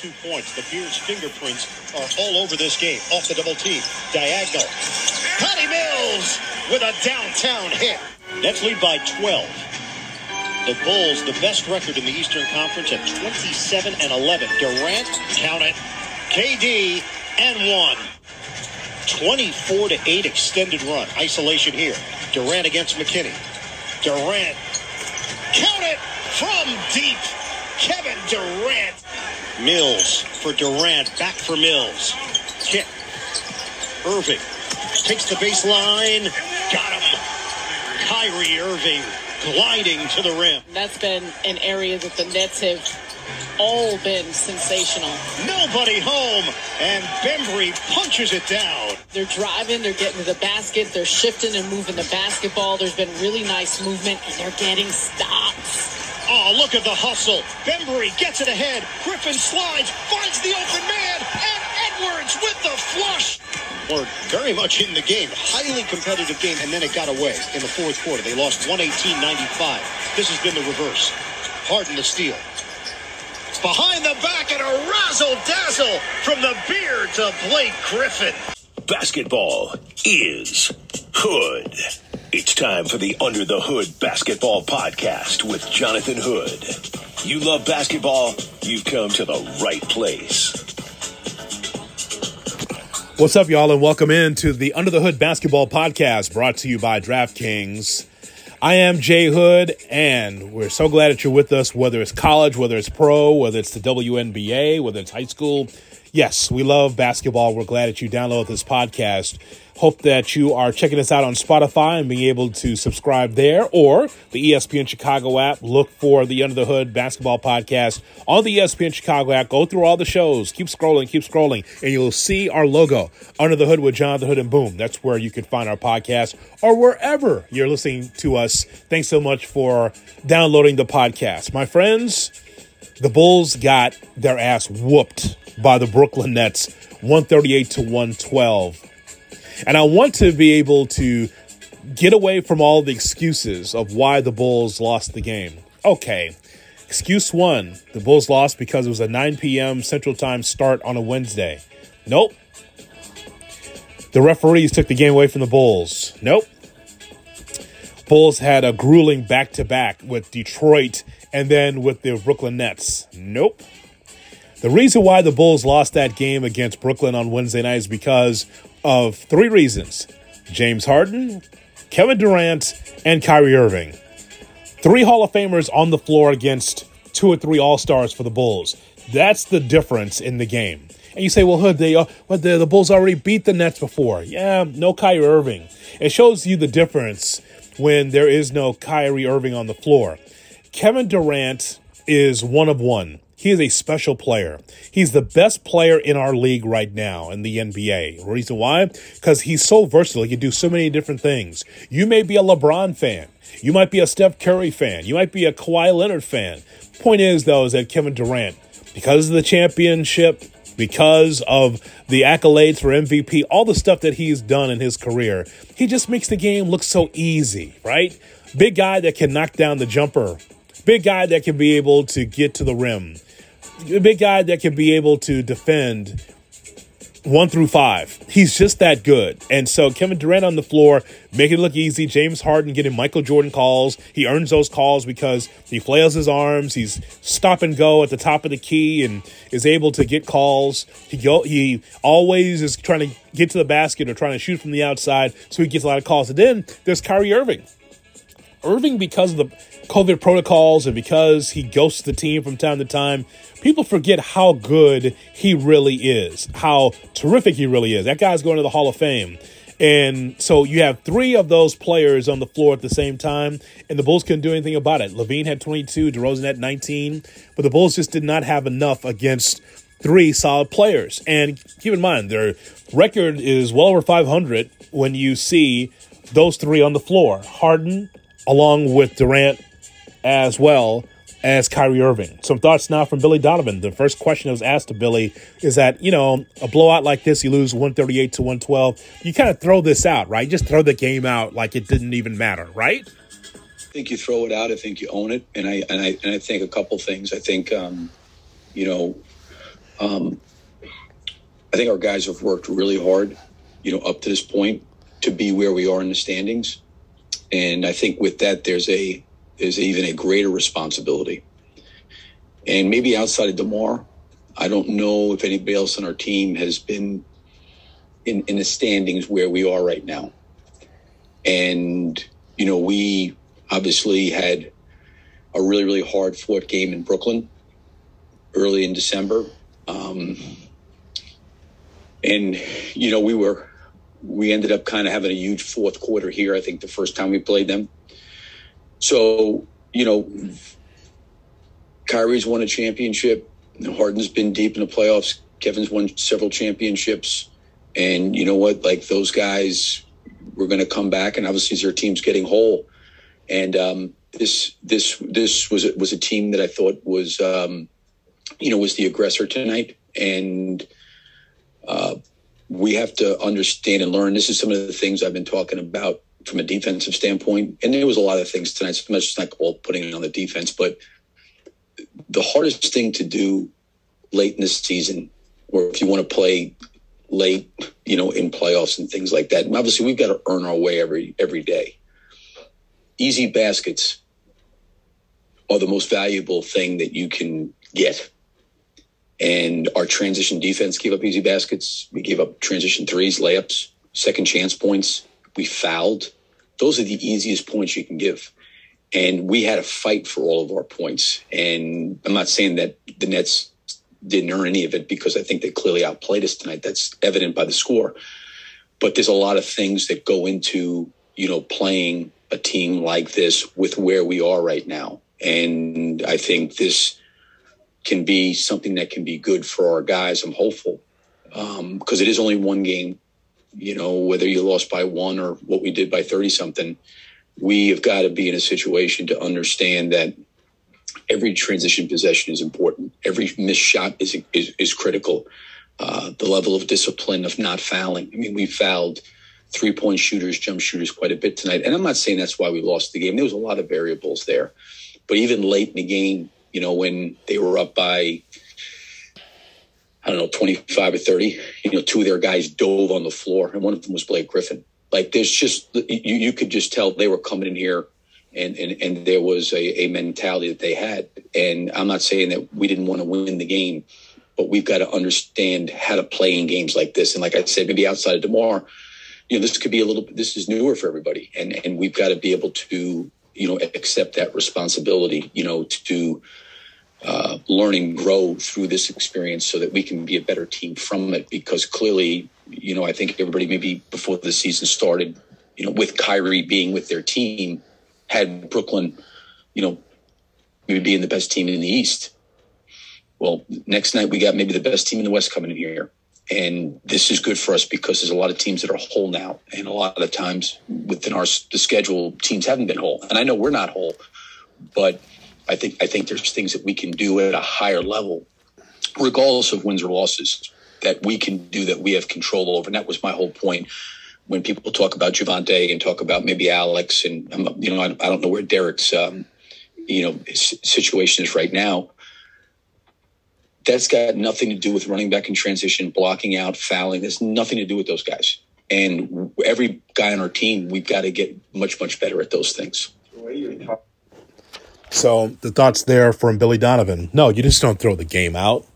Two points. The Bears' fingerprints are all over this game. Off the double team. Diagonal. Patty Mills with a downtown hit. Nets lead by 12. The Bulls, the best record in the Eastern Conference at 27 and 11. Durant, count it. KD, and one. 24 to 8 extended run. Isolation here. Durant against McKinnie. Durant. Count it from deep. Kevin Durant. Mills for Durant. Back for Mills. Irving takes the baseline. Got him. Kyrie Irving gliding to the rim. That's been an area that the Nets have all been sensational. Nobody home, and Bembry punches it down. They're driving, they're getting to the basket, they're shifting and moving the basketball. There's been really nice movement, and they're getting stops. Oh, look at the hustle. Bembry gets it ahead. Griffin slides, finds the open man, and Edwards with the flush. Were very much in the game. Highly competitive game, and then it got away in the fourth quarter. They lost 118-95. This has been the reverse. Harden the steal. Behind the back and a razzle dazzle from the beard to Blake Griffin. Basketball is Hood. Time for the Under the Hood Basketball Podcast with Jonathan Hood. You love basketball, you've come to the right place. What's up, y'all, and welcome in to the Under the Hood Basketball Podcast brought to you by DraftKings. I am Jay Hood, and we're so glad that you're with us, whether it's college, whether it's pro, whether it's the WNBA, whether it's high school. Yes, we love basketball. We're glad that you download this podcast. Hope that you are checking us out on Spotify and being able to subscribe there or the ESPN Chicago app. Look for the Under the Hood Basketball Podcast on the ESPN Chicago app. Go through all the shows. Keep scrolling, keep scrolling, and you'll see our logo, Under the Hood with Jonathan Hood and Boom. That's where you can find our podcast or wherever you're listening to us. Thanks so much for downloading the podcast. My friends, the Bulls got their ass whooped by the Brooklyn Nets, 138 to 112. And I want to be able to get away from all the excuses of why the Bulls lost the game. Okay, excuse one the Bulls lost because it was a 9 p.m. Central Time start on a Wednesday. Nope. The referees took the game away from the Bulls. Nope. Bulls had a grueling back to back with Detroit and then with the Brooklyn Nets. Nope. The reason why the Bulls lost that game against Brooklyn on Wednesday night is because of three reasons James Harden, Kevin Durant, and Kyrie Irving. Three Hall of Famers on the floor against two or three All Stars for the Bulls. That's the difference in the game. And you say, well, Hood, they, uh, well, the, the Bulls already beat the Nets before. Yeah, no Kyrie Irving. It shows you the difference when there is no Kyrie Irving on the floor. Kevin Durant is one of one. He is a special player. He's the best player in our league right now in the NBA. Reason why? Because he's so versatile. He can do so many different things. You may be a LeBron fan. You might be a Steph Curry fan. You might be a Kawhi Leonard fan. Point is, though, is that Kevin Durant, because of the championship, because of the accolades for MVP, all the stuff that he's done in his career, he just makes the game look so easy, right? Big guy that can knock down the jumper. Big guy that can be able to get to the rim a big guy that can be able to defend one through five. He's just that good. And so Kevin Durant on the floor, making it look easy. James Harden getting Michael Jordan calls. He earns those calls because he flails his arms. He's stop and go at the top of the key and is able to get calls. He go, he always is trying to get to the basket or trying to shoot from the outside, so he gets a lot of calls. And then there's Kyrie Irving. Irving, because of the COVID protocols and because he ghosts the team from time to time, people forget how good he really is, how terrific he really is. That guy's going to the Hall of Fame. And so you have three of those players on the floor at the same time, and the Bulls couldn't do anything about it. LaVine had 22, DeRozan had 19, but the Bulls just did not have enough against three solid players. And keep in mind, their record is well over 500 when you see those three on the floor Harden, along with Durant as well as Kyrie Irving. Some thoughts now from Billy Donovan. The first question that was asked to Billy is that, you know, a blowout like this, you lose 138 to 112. You kind of throw this out, right? You just throw the game out like it didn't even matter, right? I think you throw it out. I think you own it. And I, and I, and I think a couple things. I think, um, you know, Um, I think our guys have worked really hard, you know, up to this point to be where we are in the standings, and I think with that there's a there's even a greater responsibility. And maybe outside of Demar, I don't know if anybody else on our team has been in, in the standings where we are right now. And, you know, we obviously had a really, really hard fought game in Brooklyn early in December. Um, and, you know, we were, we ended up kind of having a huge fourth quarter here, I think the first time we played them. So, you know, Kyrie's won a championship. Harden's been deep in the playoffs. Kevin's won several championships. And you know what? Like those guys were going to come back, and obviously their team's getting whole. And um, this this this was was a team that I thought was um, you know was the aggressor tonight, and uh, we have to understand and learn. This is some of the things I've been talking about from a defensive standpoint, and there was a lot of things tonight. So much not all putting it on the defense, but the hardest thing to do late in the season, or if you want to play late, you know, in playoffs and things like that. And obviously, we've got to earn our way every every day. Easy baskets are the most valuable thing that you can get. And our transition defense gave up easy baskets. We gave up transition threes, layups, second chance points. We fouled. Those are the easiest points you can give. And we had a fight for all of our points. And I'm not saying that the Nets didn't earn any of it because I think they clearly outplayed us tonight. That's evident by the score. But there's a lot of things that go into, you know, playing a team like this with where we are right now. And I think this can be something that can be good for our guys. I'm hopeful because um, it is only one game. You know, whether you lost by one or what we did by 30 something, we have got to be in a situation to understand that every transition possession is important. Every missed shot is is, is critical. Uh, the level of discipline of not fouling. I mean, we fouled three point shooters, jump shooters quite a bit tonight. And I'm not saying that's why we lost the game. There was a lot of variables there. But even late in the game, you know, when they were up by, I don't know, 25 or 30, you know, two of their guys dove on the floor, and one of them was Blake Griffin. Like, there's just, you, you could just tell they were coming in here and, and, and there was a, a mentality that they had. And I'm not saying that we didn't want to win the game, but we've got to understand how to play in games like this. And like I said, maybe outside of Demar, you know, this could be a little, this is newer for everybody. And, and we've got to be able to, you know, accept that responsibility, you know, to uh, learn and grow through this experience so that we can be a better team from it. Because clearly, you know, I think everybody maybe before the season started, you know, with Kyrie being with their team, had Brooklyn, you know, maybe being the best team in the East. Well, next night we got maybe the best team in the West coming in here. And this is good for us because there's a lot of teams that are whole now. And a lot of the times within our the schedule, teams haven't been whole. And I know we're not whole, but I think I think there's things that we can do at a higher level, regardless of wins or losses, that we can do that we have control over. And that was my whole point when people talk about Javonte and talk about maybe Alex and um, you know I, I don't know where Derrick's um, you know situation is right now. That's got nothing to do with running back in transition, blocking out, fouling. There's nothing to do with those guys. And every guy on our team, we've got to get much much better at those things. So the thoughts there from Billy Donovan. No, you just don't throw the game out.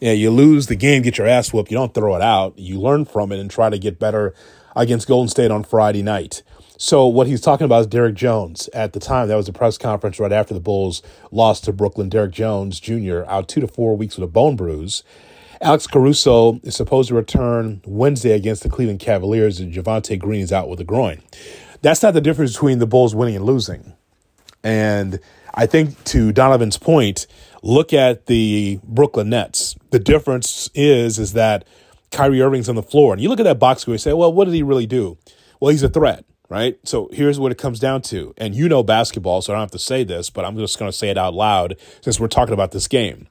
Yeah, you lose the game, get your ass whooped. You don't throw it out. You learn from it and try to get better against Golden State on Friday night. So what he's talking about is Derrick Jones. At the time, that was a press conference right after the Bulls lost to Brooklyn. Derrick Jones Jr. out two to four weeks with a bone bruise. Alex Caruso is supposed to return Wednesday against the Cleveland Cavaliers, and Javonte Green is out with a groin. That's not the difference between the Bulls winning and losing. And I think to Donovan's point, look at the Brooklyn Nets. The difference is is that Kyrie Irving's on the floor. And you look at that box score and you say, well, what did he really do? Well, he's a threat, right? So here's what it comes down to. And you know basketball, so I don't have to say this, but I'm just going to say it out loud since we're talking about this game.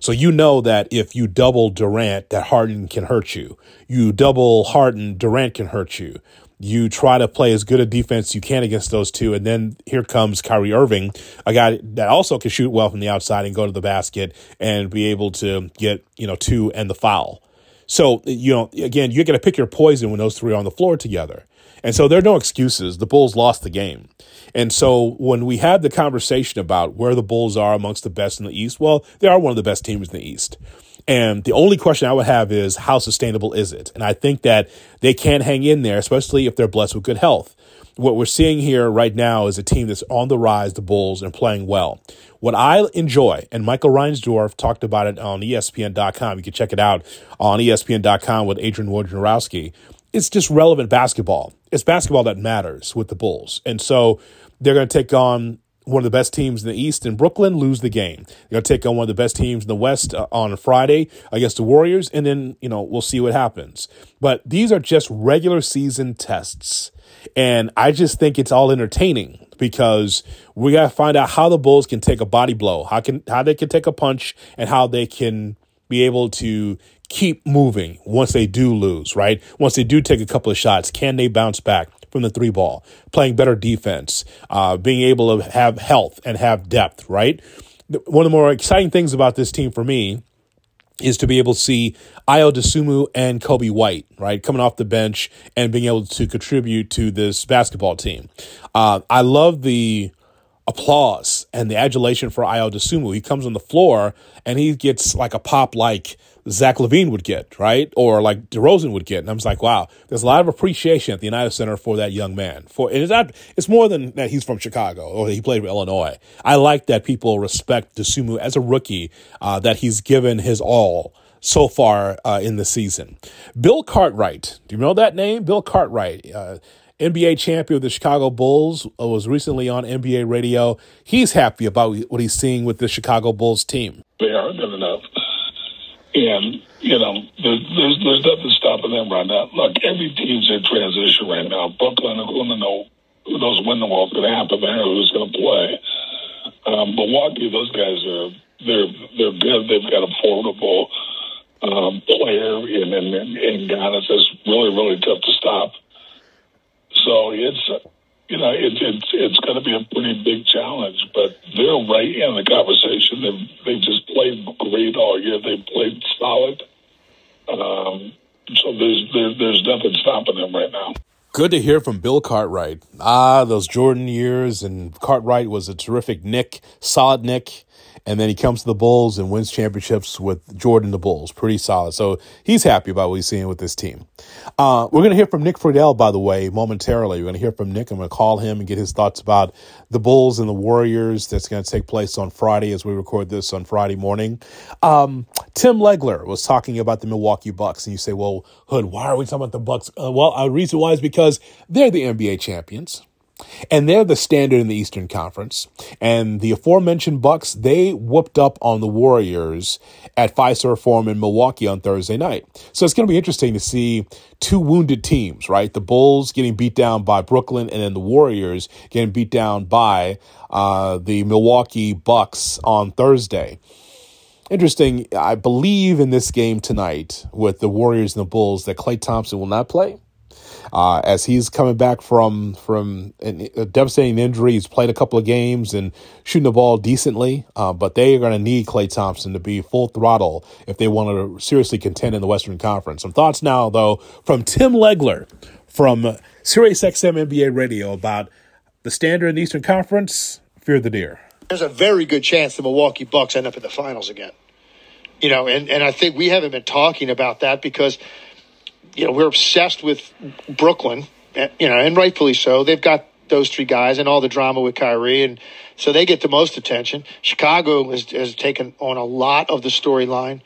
So you know that if you double Durant, that Harden can hurt you. You double Harden, Durant can hurt you. You try to play as good a defense you can against those two, and then here comes Kyrie Irving, a guy that also can shoot well from the outside and go to the basket and be able to get you know two and the foul. So you know, again, you got to pick your poison when those three are on the floor together. And so there are no excuses. The Bulls lost the game. And so when we had the conversation about where the Bulls are amongst the best in the East, well, they are one of the best teams in the East. And the only question I would have is how sustainable is it? And I think that they can hang in there, especially if they're blessed with good health. What we're seeing here right now is a team that's on the rise, the Bulls, and playing well. What I enjoy, and Michael Reinsdorf talked about it on ESPN.com. You can check it out on ESPN.com with Adrian Wojnarowski. It's just relevant basketball. It's basketball that matters with the Bulls. And so they're going to take on one of the best teams in the East in Brooklyn, lose the game. They're going to take on one of the best teams in the West uh, on Friday against the Warriors, and then, you know, we'll see what happens. But these are just regular season tests. And I just think it's all entertaining because we got to find out how the Bulls can take a body blow, how can how they can take a punch, and how they can be able to keep moving once they do lose, right? Once they do take a couple of shots, can they bounce back? from the three ball, playing better defense, uh, being able to have health and have depth, right? One of the more exciting things about this team for me is to be able to see Ayo Dosunmu and Coby White, right, coming off the bench and being able to contribute to this basketball team. Uh, I love the applause and the adulation for Ayo Dosunmu. He comes on the floor and he gets like a pop like Zach LaVine would get, right? Or like DeRozan would get. And I'm just like, wow, there's a lot of appreciation at the United Center for that young man. For and it's not it's more than that he's from Chicago or he played for Illinois. I like that people respect Dosunmu as a rookie, uh, that he's given his all so far uh, in the season. Bill Cartwright, do you know that name? Bill Cartwright. Uh, NBA champion of the Chicago Bulls uh, was recently on NBA radio. He's happy about what he's seeing with the Chicago Bulls team. They are enough and, you know, there's, there's, there's nothing stopping them right now. Look, every team's in transition right now. Brooklyn are going to know who knows when the world's going to happen there, who's going to play. Um, Milwaukee, those guys are they're they're good. They've got a formidable um, player in in, in Giannis that's really really tough to stop. So it's you know, it's it's it's going to be a pretty big challenge. But they're right in the conversation. They've they've just played great all year. They played solid. Um, so there's there, there's nothing stopping them right now. Good to hear from Bill Cartwright. Ah, those Jordan years, and Cartwright was a terrific Knick, solid Knick and then he comes to the Bulls and wins championships with Jordan the Bulls. Pretty solid. So he's happy about what he's seeing with this team. Uh, we're going to hear from Nick Friedell, by the way, momentarily. We're going to hear from Nick. I'm going to call him and get his thoughts about the Bulls and the Warriors. That's going to take place on Friday as we record this on Friday morning. Um, Tim Legler was talking about the Milwaukee Bucks, and you say, "Well, Hood, why are we talking about the Bucks?" Uh, well, a reason why is because they're the NBA champions. And they're the standard in the Eastern Conference. And the aforementioned Bucks, they whooped up on the Warriors at Fiserv Forum in Milwaukee on Thursday night. So it's going to be interesting to see two wounded teams, right? The Bulls getting beat down by Brooklyn, and then the Warriors getting beat down by uh, the Milwaukee Bucks on Thursday. Interesting. I believe in this game tonight with the Warriors and the Bulls that Klay Thompson will not play uh, as he's coming back from from a devastating injury. He's played a couple of games and shooting the ball decently, uh, but they are going to need Klay Thompson to be full throttle if they want to seriously contend in the Western Conference. Some thoughts now, though, from Tim Legler from Sirius XM NBA Radio about the standard in the Eastern Conference. Fear the deer. There's a very good chance the Milwaukee Bucks end up in the finals again. You know, and, and I think we haven't been talking about that because – you know, we're obsessed with Brooklyn, eh, you know, and rightfully so. They've got those three guys and all the drama with Kyrie, and so they get the most attention. Chicago has, has taken on a lot of the storyline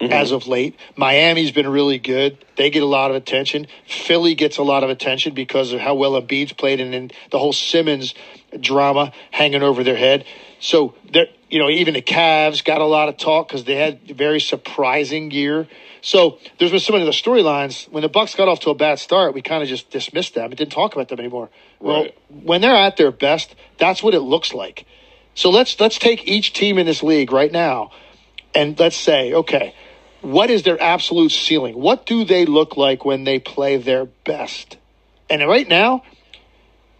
mm-hmm. as of late. Miami's been really good; they get a lot of attention. Philly gets a lot of attention because of how well Embiid's played, and then the whole Simmons drama hanging over their head. So they're, you know, even the Cavs got a lot of talk because they had a very surprising year. So there's been some of the storylines. When the Bucks got off to a bad start, we kind of just dismissed them and didn't talk about them anymore. Well, when they're at their best, that's what it looks like. So let's let's take each team in this league right now, and let's say, okay, what is their absolute ceiling? What do they look like when they play their best? And right now,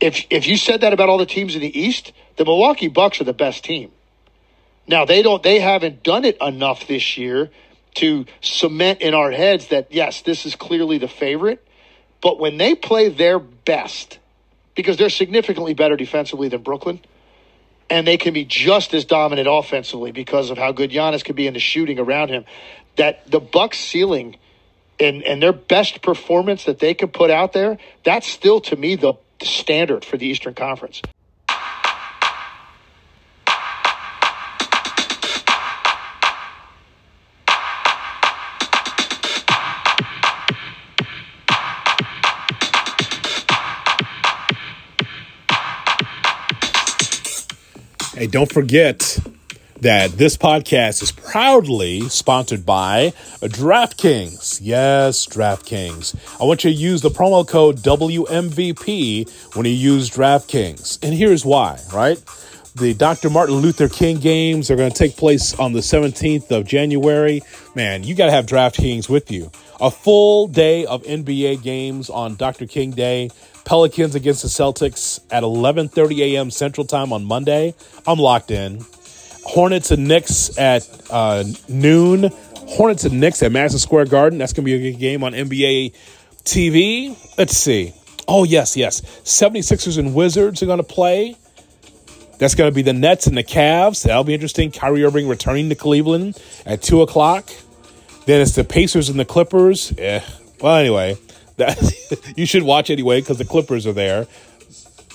if if you said that about all the teams in the East, the Milwaukee Bucks are the best team. Now they don't they haven't done it enough this year to cement in our heads that yes, this is clearly the favorite. But when they play their best, because they're significantly better defensively than Brooklyn, and they can be just as dominant offensively because of how good Giannis can be in the shooting around him, that the Bucks ceiling and and their best performance that they can put out there, that's still to me the standard for the Eastern Conference. Hey, don't forget that this podcast is proudly sponsored by DraftKings. Yes, DraftKings. I want you to use the promo code WMVP when you use DraftKings. And here's why, right? The Dr. Martin Luther King games are going to take place on the 17th of January. Man, you got to have DraftKings with you. A full day of NBA games on Dr. King Day. Pelicans against the Celtics at 11:30 a.m. Central Time on Monday. I'm locked in. Hornets and Knicks at uh, noon. Hornets and Knicks at Madison Square Garden. That's going to be a good game on NBA TV. Let's see. Oh, yes, yes. 76ers and Wizards are going to play. That's going to be the Nets and the Cavs. That'll be interesting. Kyrie Irving returning to Cleveland at 2 o'clock. Then it's the Pacers and the Clippers. Eh. Well, anyway, that you should watch anyway because the Clippers are there.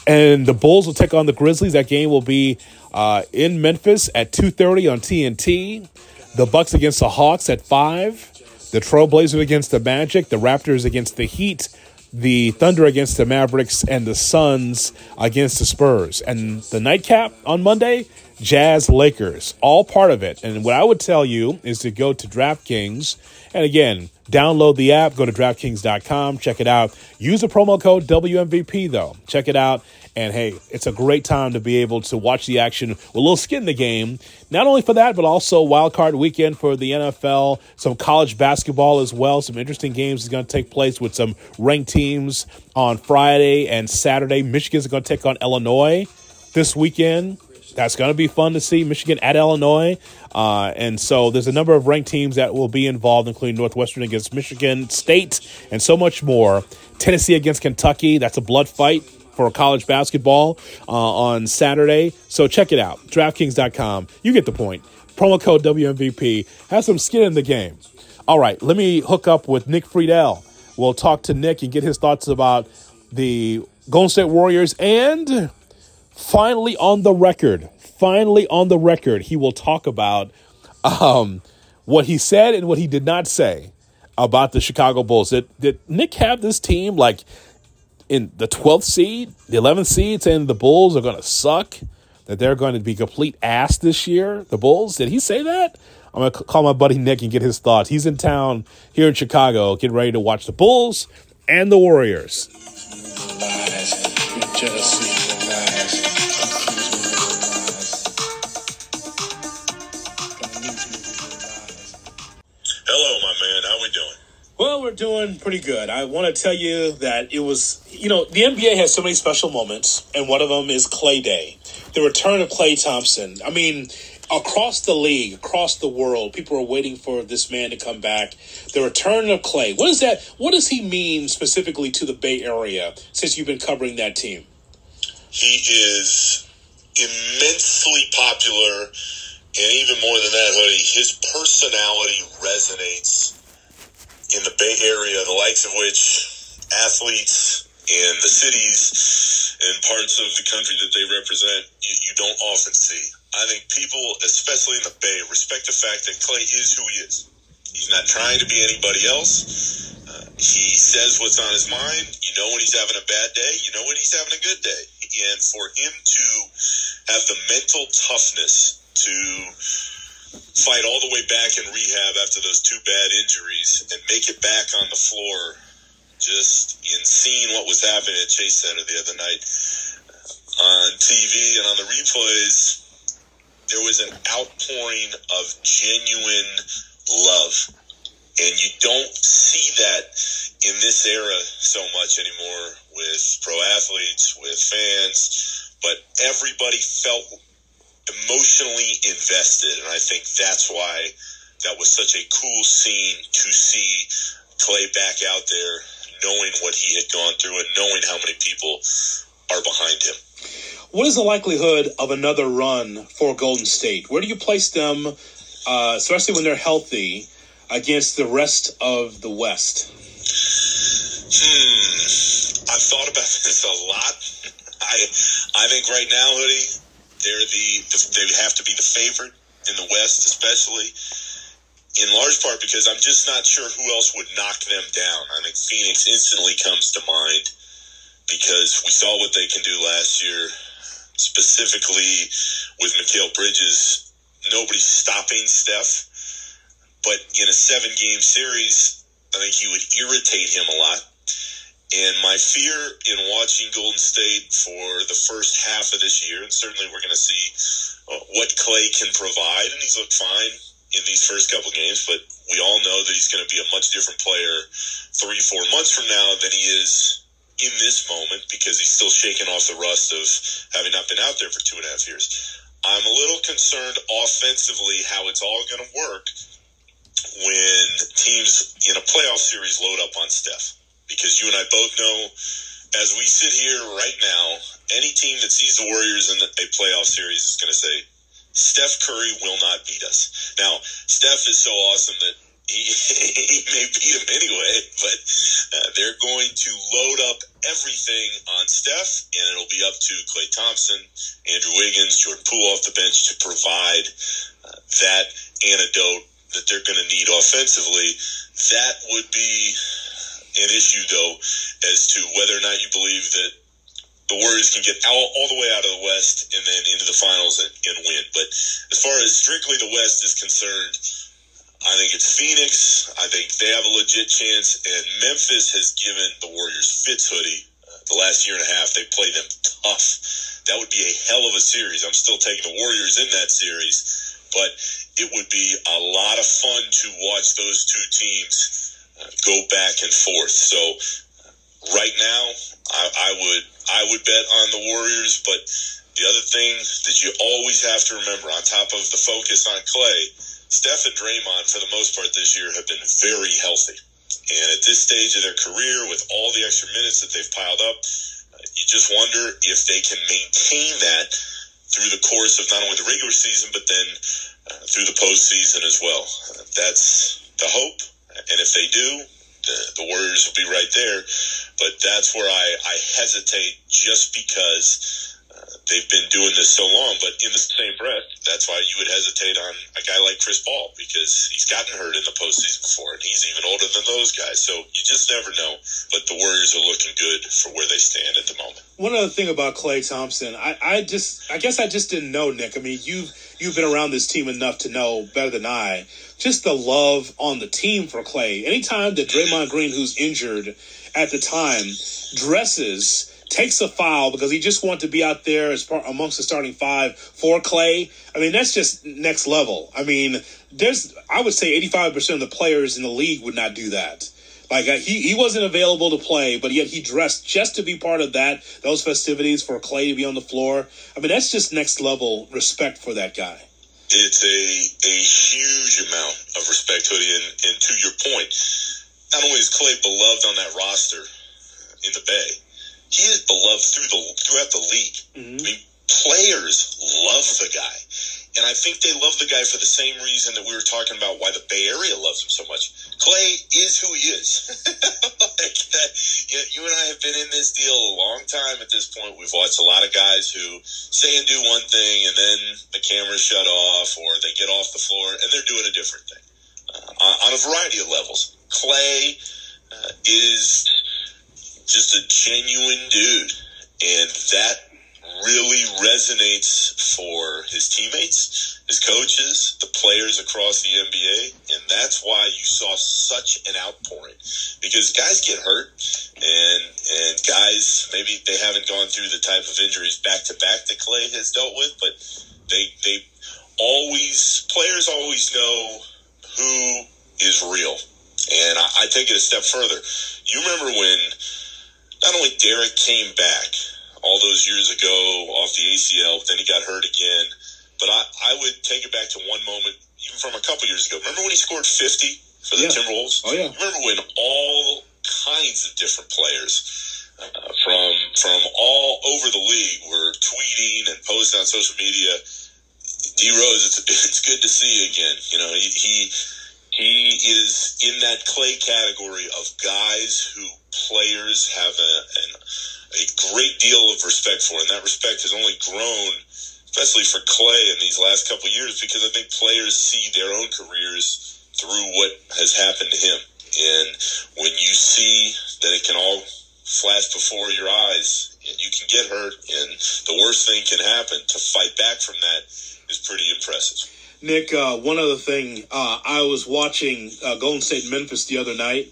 And the Bulls will take on the Grizzlies. That game will be uh, in Memphis at 2.30 on TNT. The Bucks against the Hawks at 5. The Trailblazers against the Magic. The Raptors against the Heat. The Thunder against the Mavericks. And the Suns against the Spurs. And the nightcap on Monday, Jazz Lakers. All part of it. And what I would tell you is to go to DraftKings. And again, Download the app, go to DraftKings.com, check it out. Use the promo code WMVP, though. Check it out. And hey, it's a great time to be able to watch the action with a little skin in the game. Not only for that, but also wild card weekend for the NFL, some college basketball as well. Some interesting games is going to take place with some ranked teams on Friday and Saturday. Michigan's going to take on Illinois this weekend. That's going to be fun to see. Michigan at Illinois. Uh, and so there's a number of ranked teams that will be involved, including Northwestern against Michigan State and so much more. Tennessee against Kentucky. That's a blood fight for college basketball uh, on Saturday. So check it out. DraftKings.com. You get the point. Promo code WMVP. Have some skin in the game. All right, let me hook up with Nick Friedell. We'll talk to Nick and get his thoughts about the Golden State Warriors and finally on the record, finally on the record, he will talk about um, what he said and what he did not say about the Chicago Bulls. Did, did Nick have this team like in the 12th seed, the 11th seed, saying the Bulls are going to suck, that they're going to be complete ass this year? The Bulls? Did he say that? I'm going to call my buddy Nick and get his thoughts. He's in town here in Chicago, getting ready to watch the Bulls and the Warriors. We're doing pretty good. I want to tell you that it was, you know, the NBA has so many special moments, and one of them is Klay Day, the return of Klay Thompson. I mean, across the league, across the world, people are waiting for this man to come back. The return of Klay. What is that? What does he mean specifically to the Bay Area since you've been covering that team? He is immensely popular, and even more than that, hoodie, his personality resonates in the Bay Area, the likes of which athletes in the cities and parts of the country that they represent, you, you don't often see. I think people, especially in the Bay, respect the fact that Klay is who he is. He's not trying to be anybody else. Uh, he says what's on his mind. You know when he's having a bad day. You know when he's having a good day. And for him to have the mental toughness to fight all the way back in rehab after those two bad injuries and make it back on the floor just in seeing what was happening at Chase Center the other night. On TV and on the replays, there was an outpouring of genuine love. And you don't see that in this era so much anymore with pro athletes, with fans, but everybody felt emotionally invested. And I think that's why that was such a cool scene to see Klay back out there, knowing what he had gone through and knowing how many people are behind him. What is the likelihood of another run for Golden State? Where do you place them, uh, especially when they're healthy, against the rest of the West? Hmm. I've thought about this a lot. I I think right now, hoodie, they're the, the they have to be the favorite in the West, especially in large part because I'm just not sure who else would knock them down. I think Phoenix instantly comes to mind because we saw what they can do last year, specifically with Mikal Bridges. Nobody's stopping Steph, but in a seven game series, I think he would irritate him a lot. And my fear in watching Golden State for the first half of this year, and certainly we're going to see uh, what Klay can provide, and he's looked fine in these first couple games, but we all know that he's going to be a much different player three, four months from now than he is in this moment because he's still shaking off the rust of having not been out there for two and a half years. I'm a little concerned offensively how it's all going to work when teams in a playoff series load up on Steph because you and I both know, as we sit here right now, any team that sees the Warriors in a playoff series is going to say, Steph Curry will not beat us. Now, Steph is so awesome that he, he may beat him anyway, but uh, they're going to load up everything on Steph, and it'll be up to Klay Thompson, Andrew Wiggins, Jordan Poole off the bench to provide uh, that antidote that they're going to need offensively. That would be an issue, though, as to whether or not you believe that the Warriors can get all, all the way out of the West and then into the finals and, and win. But as far as strictly the West is concerned, I think it's Phoenix. I think they have a legit chance, and Memphis has given the Warriors fits hoodie. Uh, the last year and a half, they played them tough. That would be a hell of a series. I'm still taking the Warriors in that series, but it would be a lot of fun to watch those two teams go back and forth. So right now, I, I would I would bet on the Warriors, but the other thing that you always have to remember, on top of the focus on Klay, Steph and Draymond, for the most part this year, have been very healthy. And at this stage of their career, with all the extra minutes that they've piled up, you just wonder if they can maintain that through the course of not only the regular season, but then uh, through the postseason as well. Uh, that's the hope. And if they do, the, the Warriors will be right there. But that's where I, I hesitate just because they've been doing this so long. But in the same breath, that's why you would hesitate on a guy like Chris Paul because he's gotten hurt in the postseason before, and he's even older than those guys. So you just never know. But the Warriors are looking good for where they stand at the moment. One other thing about Klay Thompson, I, I just, I guess I just didn't know, Nick. I mean, you've you've been around this team enough to know better than I just the love on the team for Klay. Anytime that Draymond Green, who's injured at the time, dresses, takes a foul because he just wanted to be out there as part amongst the starting five for Klay. I mean, that's just next level. I mean, there's I would say 85% of the players in the league would not do that. Like uh, he, he wasn't available to play, but yet he dressed just to be part of that those festivities for Klay to be on the floor. I mean, that's just next level respect for that guy it's a a huge amount of respect, Hoodie. And, and to your point, not only is Klay beloved on that roster in the Bay, he is beloved through the throughout the league. Mm-hmm. I mean, players love the guy. And I think they love the guy for the same reason that we were talking about why the Bay Area loves him so much. Klay is who he is. like that, you, know, you and I have been in this deal a long time at this point. We've watched a lot of guys who say and do one thing and then the cameras shut off or they get off the floor and they're doing a different thing uh, on a variety of levels. Klay uh, is just a genuine dude. And that really resonates for his teammates, his coaches, the players across the NBA, and that's why you saw such an outpouring because guys get hurt and and guys maybe they haven't gone through the type of injuries back to back that Klay has dealt with, but they they always players always know who is real And I, I take it a step further. You remember when not only Derrick came back all those years ago off the ACL, but then he got hurt again. But I, I would take it back to one moment, even from a couple years ago. Remember when he scored 50 for the Yeah. Timberwolves? Oh, yeah. Remember when all kinds of different players uh, from from all over the league were tweeting and posting on social media. D Rose, it's, it's good to see you again. You know, he, he he is in that Klay category of guys who players have a, an, a great deal of respect for, and that respect has only grown, especially for Klay in these last couple years, because I think players see their own careers through what has happened to him. And when you see that it can all flash before your eyes, and you can get hurt, and the worst thing can happen, to fight back from that is pretty impressive. Nick, uh, one other thing, uh, I was watching uh, Golden State Memphis the other night.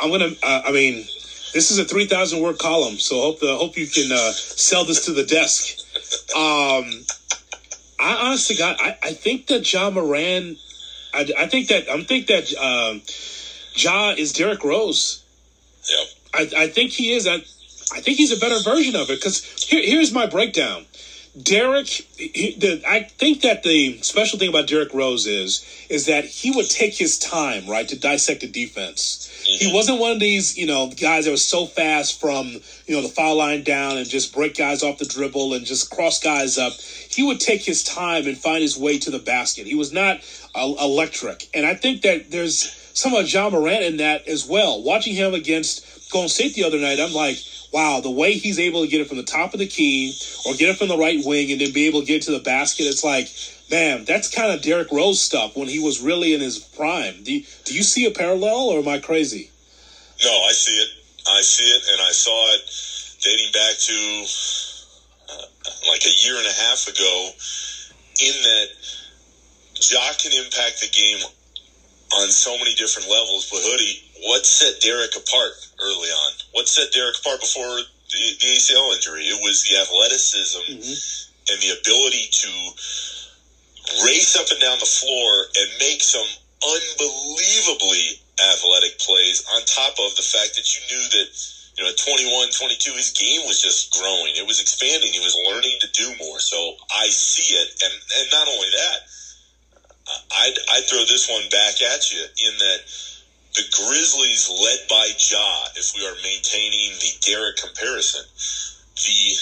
I'm gonna, uh, I mean, this is a 3,000 word column, so hope the hope you can uh, sell this to the desk. Um, I honestly got, I, I think that Ja Morant, I, I think that I'm think that um, Ja is Derrick Rose. Yeah. I, I think he is. I, I think he's a better version of it because here, here's my breakdown. Derrick, he, the, I think that the special thing about Derrick Rose is is that he would take his time, right, to dissect a defense. He wasn't one of these, you know, guys that was so fast from, you know, the foul line down and just break guys off the dribble and just cross guys up. He would take his time and find his way to the basket. He was not uh, electric, and I think that there's some of Ja Morant in that as well. Watching him against Golden State the other night, I'm like, wow, the way he's able to get it from the top of the key or get it from the right wing and then be able to get to the basket, it's like, man, that's kind of Derrick Rose stuff when he was really in his prime. Do you, do you see a parallel or am I crazy? No, I see it. I see it, and I saw it dating back to uh, like a year and a half ago. In that, Ja can impact the game on so many different levels. But Hoodie, what set Derrick apart early on? What set Derrick apart before the, the ACL injury? It was the athleticism mm-hmm. and the ability to race up and down the floor and make some unbelievably athletic plays on top of the fact that you knew that you know at 21 22 his game was just growing. It was expanding. He was learning to do more. So i see it. And and not only that i'd i'd throw this one back at you in that the grizzlies led by ja if we are maintaining the Derrick comparison the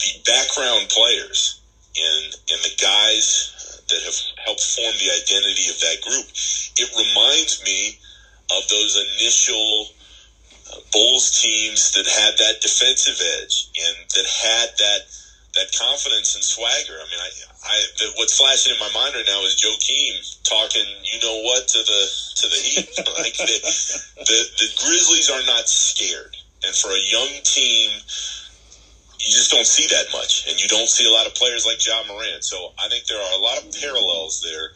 the background players and and the guys that have helped form the identity of that group. It reminds me of those initial uh, Bulls teams that had that defensive edge and that had that that confidence and swagger. I mean, I, I what's flashing in my mind right now is Joakim talking, you know what, to the to the Heat. like the, the the Grizzlies are not scared, and for a young team you just don't see that much, and you don't see a lot of players like Ja Morant. So I think there are a lot of parallels there.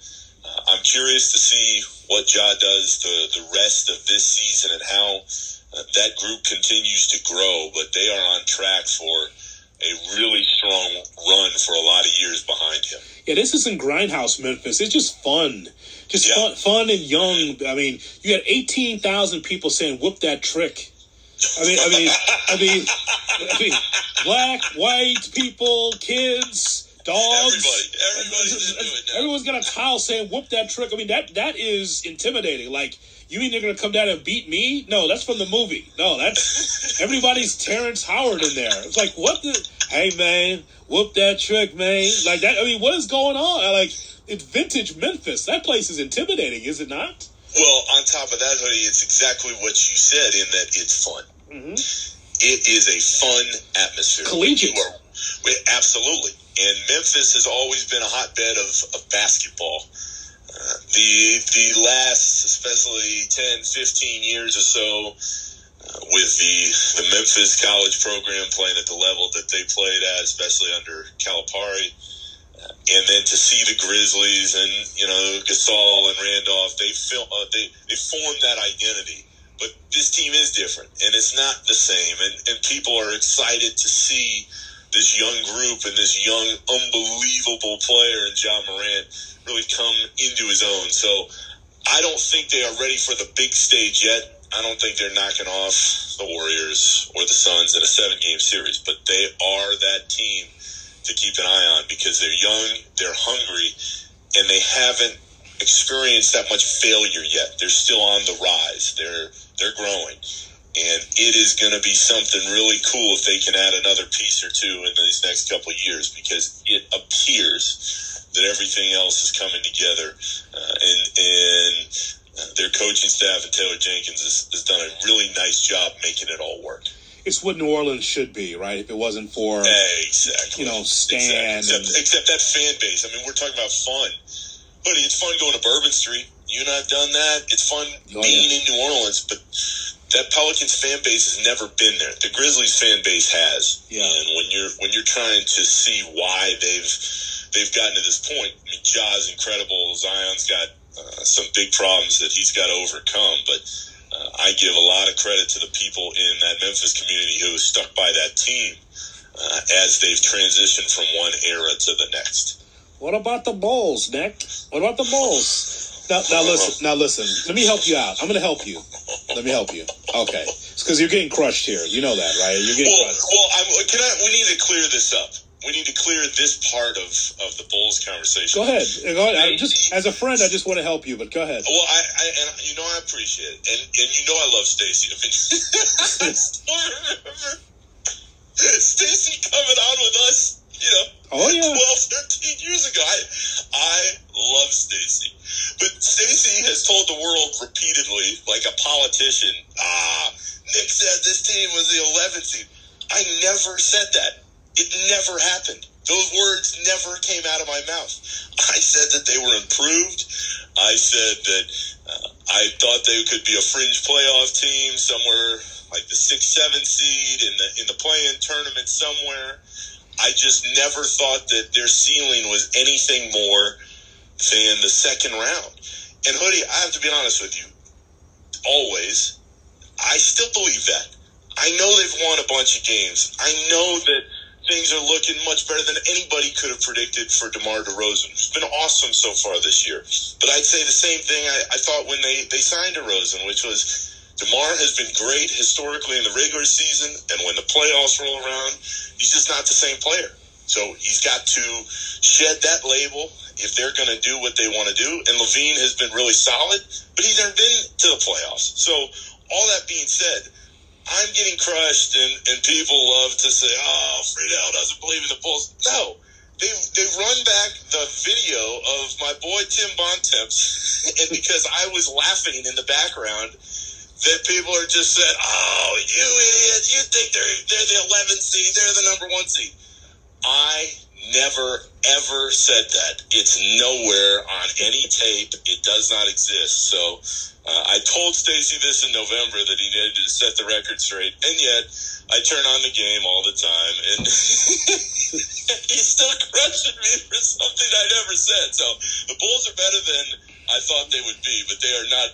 Uh, I'm curious to see what Ja does the the rest of this season and how uh, that group continues to grow. But they are on track for a really strong run for a lot of years behind him. Yeah, this isn't grindhouse Memphis. It's just fun, just Yeah. fun, fun and young. I mean, you had eighteen thousand people saying "whoop that trick." I mean, I mean, I mean, I mean, black, white people, kids, dogs. Everybody, everybody's into it now. Everyone's got a towel saying "whoop that trick." I mean, that that is intimidating. Like, you mean they're to come down and beat me? No, that's from the movie. No, that's everybody's Terrence Howard in there. It's like, what the? Hey, man, whoop that trick, man. Like that. I mean, what is going on? Like, it's vintage Memphis. That place is intimidating, is it not? Well, on top of that, hoodie, it's exactly what you said in that it's fun. Mm-hmm. It is a fun atmosphere. Collegiate. You are- absolutely. And Memphis has always been a hotbed of, of basketball. Uh, the the last, especially 10, 15 years or so, uh, with the, the Memphis college program playing at the level that they played at, especially under Calipari, and then to see the Grizzlies and you know Gasol and Randolph, they feel uh, they they formed that identity. But this team is different, and it's not the same. And and people are excited to see this young group and this young, unbelievable player in Ja Morant really come into his own. So I don't think they are ready for the big stage yet. I don't think they're knocking off the Warriors or the Suns in a seven game series, but they are that team to keep an eye on because they're young, they're hungry, and they haven't experienced that much failure yet. They're still on the rise. They're they're growing. And it is going to be something really cool if they can add another piece or two in these next couple of years because it appears that everything else is coming together. Uh, and and uh, their coaching staff and Taylor Jenkins has, has done a really nice job making it all work. It's what New Orleans should be, right? If it wasn't for exactly, you know Stan, exactly. except, and, except that fan base. I mean, we're talking about fun, buddy. it's fun going to Bourbon Street. You and I've done that. It's fun Oh, being yeah. in New Orleans, but that Pelicans fan base has never been there. The Grizzlies fan base has. Yeah. And when you're when you're trying to see why they've they've gotten to this point, I mean, Ja's incredible. Zion's got uh, some big problems that he's got to overcome, but. Uh, I give a lot of credit to the people in that Memphis community who stuck by that team uh, as they've transitioned from one era to the next. What about the Bulls, Nick? What about the Bulls? Now, now listen. Now listen. Let me help you out. I'm going to help you. Let me help you. Okay, it's because you're getting crushed here. You know that, right? You're getting Well, crushed. well, I'm, can I? We need to clear this up. We need to clear this part of, of the Bulls conversation. Go ahead. Go ahead. I just as a friend, I just want to help you, but go ahead. Well, I, I and you know I appreciate it, and and you know I love Stacy. I mean, I still remember Stacy coming on with us. You know, Oh, yeah. 12, 13 years ago. I I love Stacy, but Stacy has told the world repeatedly, like a politician, ah, Nick said this team was the 11th seed. I never said that. It never happened. Those words never came out of my mouth. I said that they were improved. I said that uh, I thought they could be a fringe playoff team somewhere like the six, seven seed in the in the play-in tournament somewhere. I just never thought that their ceiling was anything more than the second round. And Hoodie, I have to be honest with you. Always, I still believe that. I know they've won a bunch of games. I know that things are looking much better than anybody could have predicted for DeMar DeRozan, who's been awesome so far this year. But I'd say the same thing I, I thought when they, they signed DeRozan, which was DeMar has been great historically in the regular season, and when the playoffs roll around, he's just not the same player. So he's got to shed that label if they're going to do what they want to do. And LaVine has been really solid, but he's never been to the playoffs. So all that being said, I'm getting crushed, and, and people love to say, "Oh, Friedell doesn't believe in the Bulls." No, they they run back the video of my boy Tim Bontemps, and because I was laughing in the background, that people are just said, "Oh, you idiot! You think they're they're the 11th seed? They're the number one seed?" I never ever said that. It's nowhere on any tape. It does not exist. So. Uh, I told Stacy this in November that he needed to set the record straight, and yet I turn on the game all the time, and he's still crushing me for something I never said. So the Bulls are better than I thought they would be, but they are not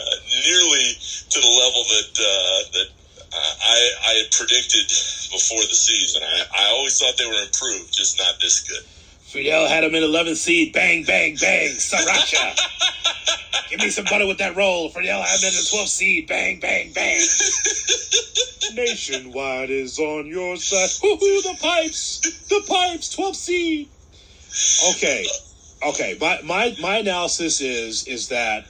uh, nearly to the level that uh, that uh, I, I had predicted before the season. I, I always thought they were improved, just not this good. Fidel had him in 11th seed. Bang, bang, bang. Sriracha. Give me some butter with that roll. Fidel had him in the 12th seed. Bang, bang, bang. Nationwide is on your side. Hoo-hoo, the pipes. The pipes. 12th seed. Okay. Okay. My, my, my analysis is, is that,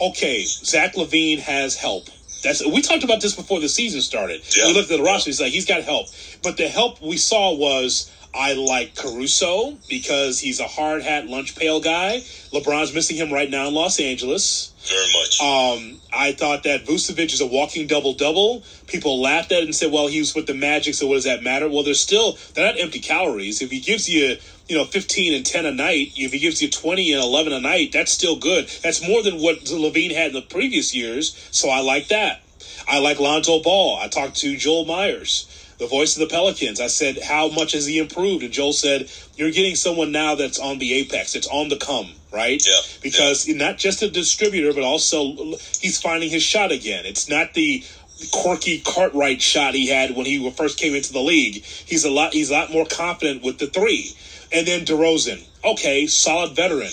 okay, Zach LaVine has help. That's we talked about this before the season started. Yeah. We looked at the roster. He's like, he's got help, but the help we saw was I like Caruso because he's a hard hat lunch pail guy. LeBron's missing him right now in Los Angeles. Very much. Um, I thought that Vucevic is a walking double double. People laughed at it and said, "Well, he was with the Magic, so what does that matter?" Well, they're still they're not empty calories. If he gives you, you know, 15 and 10 a night, if he gives you 20 and 11 a night, that's still good. That's more than what LaVine had in the previous years. So I like that. I like Lonzo Ball. I talked to Joel Meyers, the voice of the Pelicans. I said, "How much has he improved?" And Joel said, "You're getting someone now that's on the apex. It's on the come, right? Yeah. Because not just a distributor, but also he's finding his shot again. It's not the quirky Cartwright shot he had when he first came into the league. He's a lot. He's a lot more confident with the three. And then DeRozan. okay, solid veteran.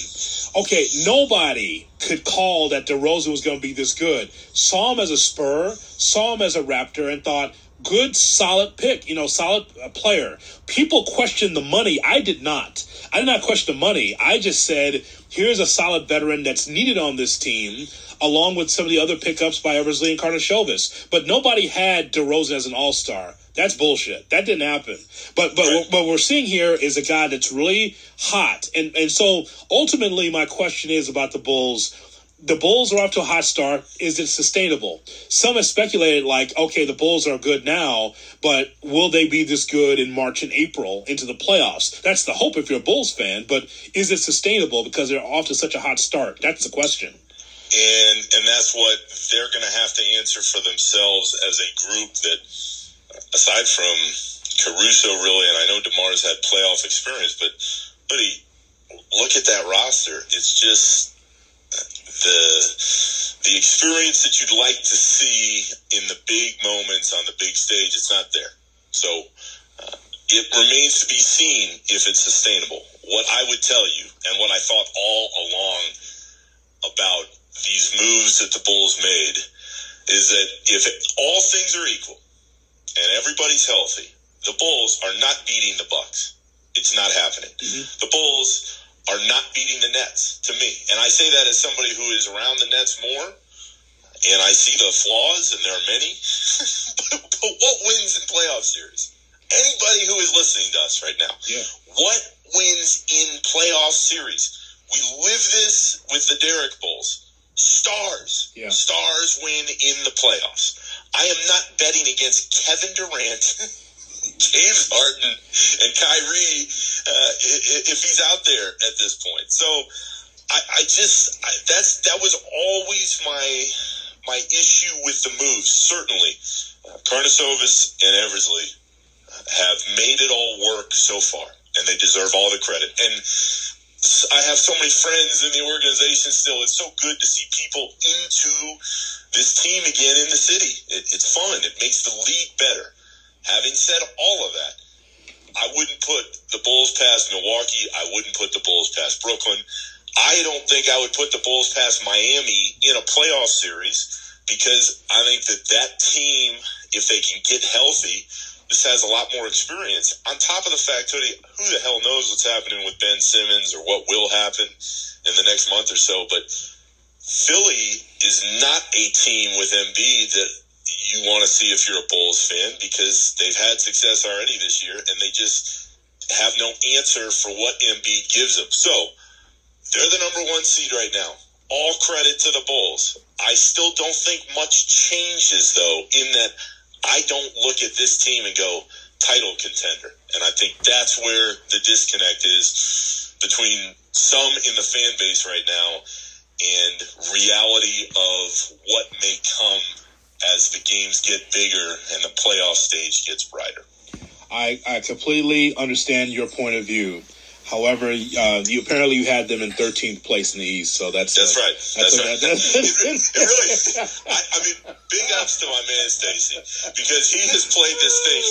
Okay, nobody could call that DeRozan was going to be this good. Saw him as a Spur, saw him as a Raptor, and thought, good, solid pick, you know, solid uh, player. People questioned the money. I did not. I did not question the money. I just said, here's a solid veteran that's needed on this team, along with some of the other pickups by Eversley and Karnisovas. But nobody had DeRozan as an all star. That's bullshit. That didn't happen. But but right. what we're seeing here is a guy that's really hot, and and so ultimately, my question is about the Bulls the Bulls are off to a hot start. Is it sustainable? Some have speculated, like, okay, the Bulls are good now, but will they be this good in March and April into the playoffs? That's the hope if you're a Bulls fan, but is it sustainable because they're off to such a hot start? That's the question. And and that's what they're going to have to answer for themselves as a group that, aside from Caruso, really, and I know Demar's had playoff experience, but but he look at that roster. It's just the the experience that you'd like to see in the big moments on the big stage, it's not there. So uh, it remains to be seen if it's sustainable. What I would tell you, and what I thought all along about these moves that the Bulls made, is that if it, all things are equal and everybody's healthy, the Bulls are not beating the Bucks. It's not happening. Mm-hmm. The Bulls are not beating the Nets to me. And I say that as somebody who is around the Nets more, and I see the flaws, and there are many. but, but, what wins in playoff series? Anybody who is listening to us right now, yeah. what wins in playoff series? We live this with the Derrick Bulls. Stars, yeah. stars win in the playoffs. I am not betting against Kevin Durant. James Harden and Kyrie uh, if he's out there at this point. So I, I just I, that's that was always my my issue with the moves. Certainly, uh, and Eversley have made it all work so far, and they deserve all the credit. And I have so many friends in the organization still. It's so good to see people into this team again in the city. It, it's fun. It makes the league better. Having said all of that, I wouldn't put the Bulls past Milwaukee. I wouldn't put the Bulls past Brooklyn. I don't think I would put the Bulls past Miami in a playoff series because I think that that team, if they can get healthy, this has a lot more experience. On top of the fact, Hoodie, who the hell knows what's happening with Ben Simmons or what will happen in the next month or so, but Philly is not a team with Embiid that you want to see if you're a Bulls fan because they've had success already this year and they just have no answer for what Embiid gives them. So they're the number one seed right now. All credit to the Bulls. I still don't think much changes though in that I don't look at this team and go title contender. And I think that's where the disconnect is between some in the fan base right now and reality of what may come as the games get bigger and the playoff stage gets brighter. I, I completely understand your point of view. However, uh, you apparently you had them in 13th place in the East, so that's that's right. That's, that's right. That, that's, it, it really, I, I, mean, big ups to my man Stacy because he has played this thing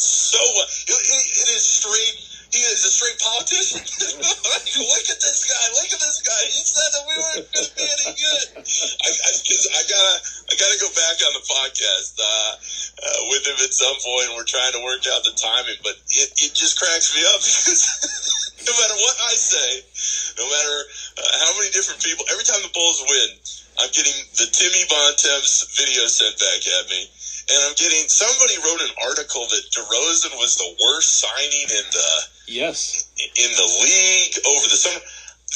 so well. It, it is straight he is a straight politician. look at this guy. Look at this guy. He said that we weren't going to be any good. I, I, I, gotta, I gotta go back on the podcast uh, uh, with him at some point. We're trying to work out the timing, but it, it just cracks me up because no matter what I say, no matter uh, how many different people, every time the Bulls win, I'm getting the Timmy Bontemps video sent back at me and I'm getting somebody wrote an article that DeRozan was the worst signing in the yes in the league over the summer.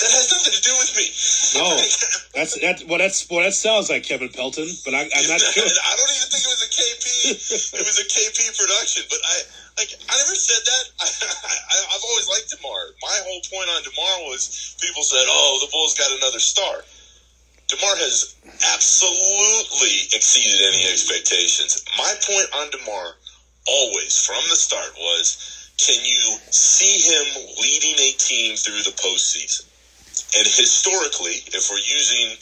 That has nothing to do with me. No, that's that. Well, that's well, that sounds like Kevin Pelton, but I, am not sure. I don't even think it was a KP. it was a KP production, but I like I never said that. I, I, I've always liked Demar. My whole point on Demar was people said, "Oh, the Bulls got another star." DeMar has absolutely exceeded any expectations. My point on DeMar always from the start was can you see him leading a team through the postseason? And historically, if we're using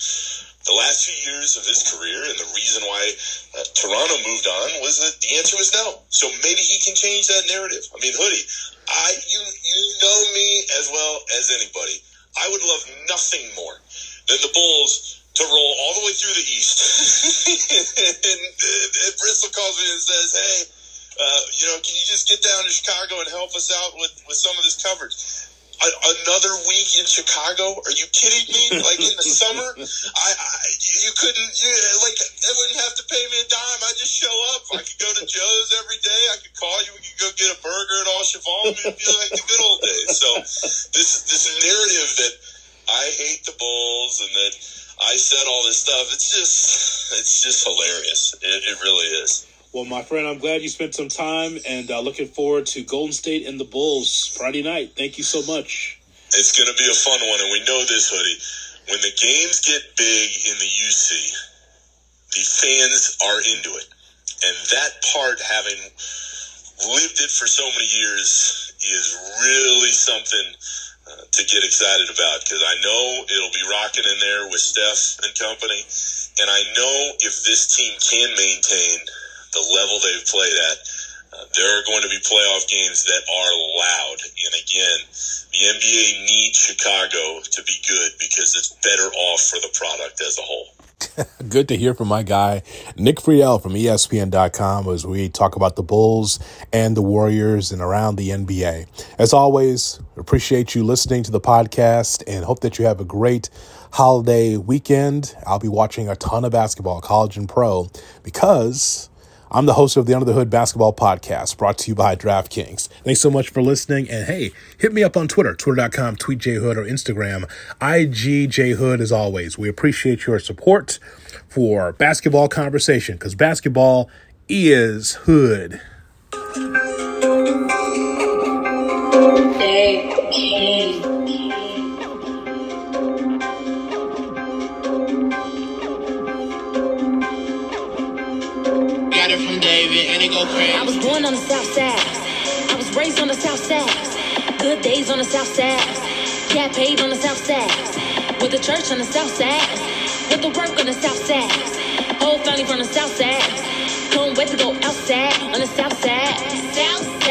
the last few years of his career, and the reason why uh, Toronto moved on was that the answer was no. So maybe he can change that narrative. I mean, Hoodie, I you you know me as well as anybody. I would love nothing more than the Bulls to roll all the way through the East, and, and, and Bristol calls me and says, "Hey, uh, you know, can you just get down to Chicago and help us out with with some of this coverage?" another week in Chicago? Are you kidding me? Like in the summer, I, I you couldn't you, like they wouldn't have to pay me a dime. I just show up. I could go to Joe's every day. I could call you. We could go get a burger at Au Cheval. It'd be like the good old days. So this this narrative that I hate the Bulls and that I said all this stuff. It's just it's just hilarious. It, it really is. Well, my friend, I'm glad you spent some time and uh, looking forward to Golden State and the Bulls Friday night. Thank you so much. It's going to be a fun one, and we know this, Hoodie. When the games get big in the UC, the fans are into it. And that part, having lived it for so many years, is really something to get excited about because I know it'll be rocking in there with Steph and company. And I know if this team can maintain the level they've played at, uh, there are going to be playoff games that are loud. And again, the NBA needs Chicago to be good because it's better off for the product as a whole. Good to hear from my guy, Nick Friedell from ESPN.com, as we talk about the Bulls and the Warriors and around the NBA. As always, appreciate you listening to the podcast and hope that you have a great holiday weekend. I'll be watching a ton of basketball, college and pro, because I'm the host of the Under the Hood Basketball Podcast, brought to you by DraftKings. Thanks so much for listening. And hey, hit me up on Twitter, twitter.com, tweetjhood, or Instagram, IGJHood, as always. We appreciate your support for basketball conversation because basketball is hood. Hey, I was born on the south side. I was raised on the south side. Good days on the south side. Got paid on the south side. With the church on the south side. With the work on the south side. Whole family from the south side. Can't wait to go outside on the south side. South side.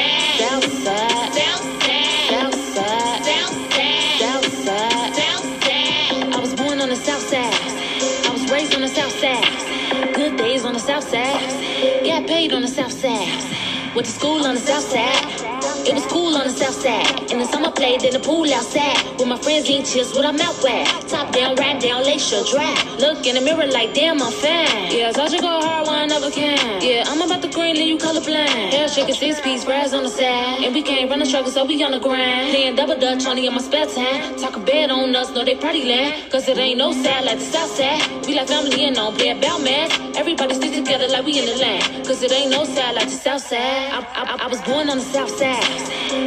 South side. Good days on the south side. Got paid on the south side. Went to school on the south side. It was cool on the south side. In the summer, played in the pool outside. With my friends eating chips a mouth wet. Top down, right down, Lakeshore Drive. Look in the mirror like, damn, I'm fine. Yeah, I should go hard when I never can. Yeah, I'm about the green, leave you colorblind. Hair shaking six piece, fries on the side. And we can't run the struggle, so we on the grind. Playing double dutch only in my spare time. Talk a bed on us, know they party land. Cause it ain't no side like the south side. We like family and on play about mass. Everybody stick together like we in the land. Cause it ain't no side like the south side. I, I, I was born on the south side.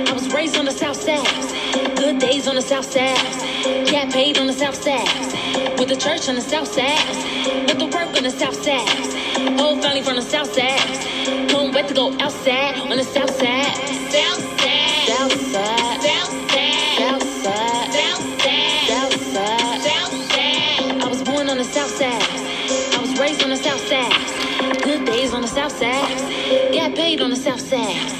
I was raised on the south side. Good days on the south side. Got paid on the south side. With the church on the south side. With the work on the south side. Whole family from the south side. Can't wait to go outside on the south side. South side. South side. South side. South side. Got paid on the south side.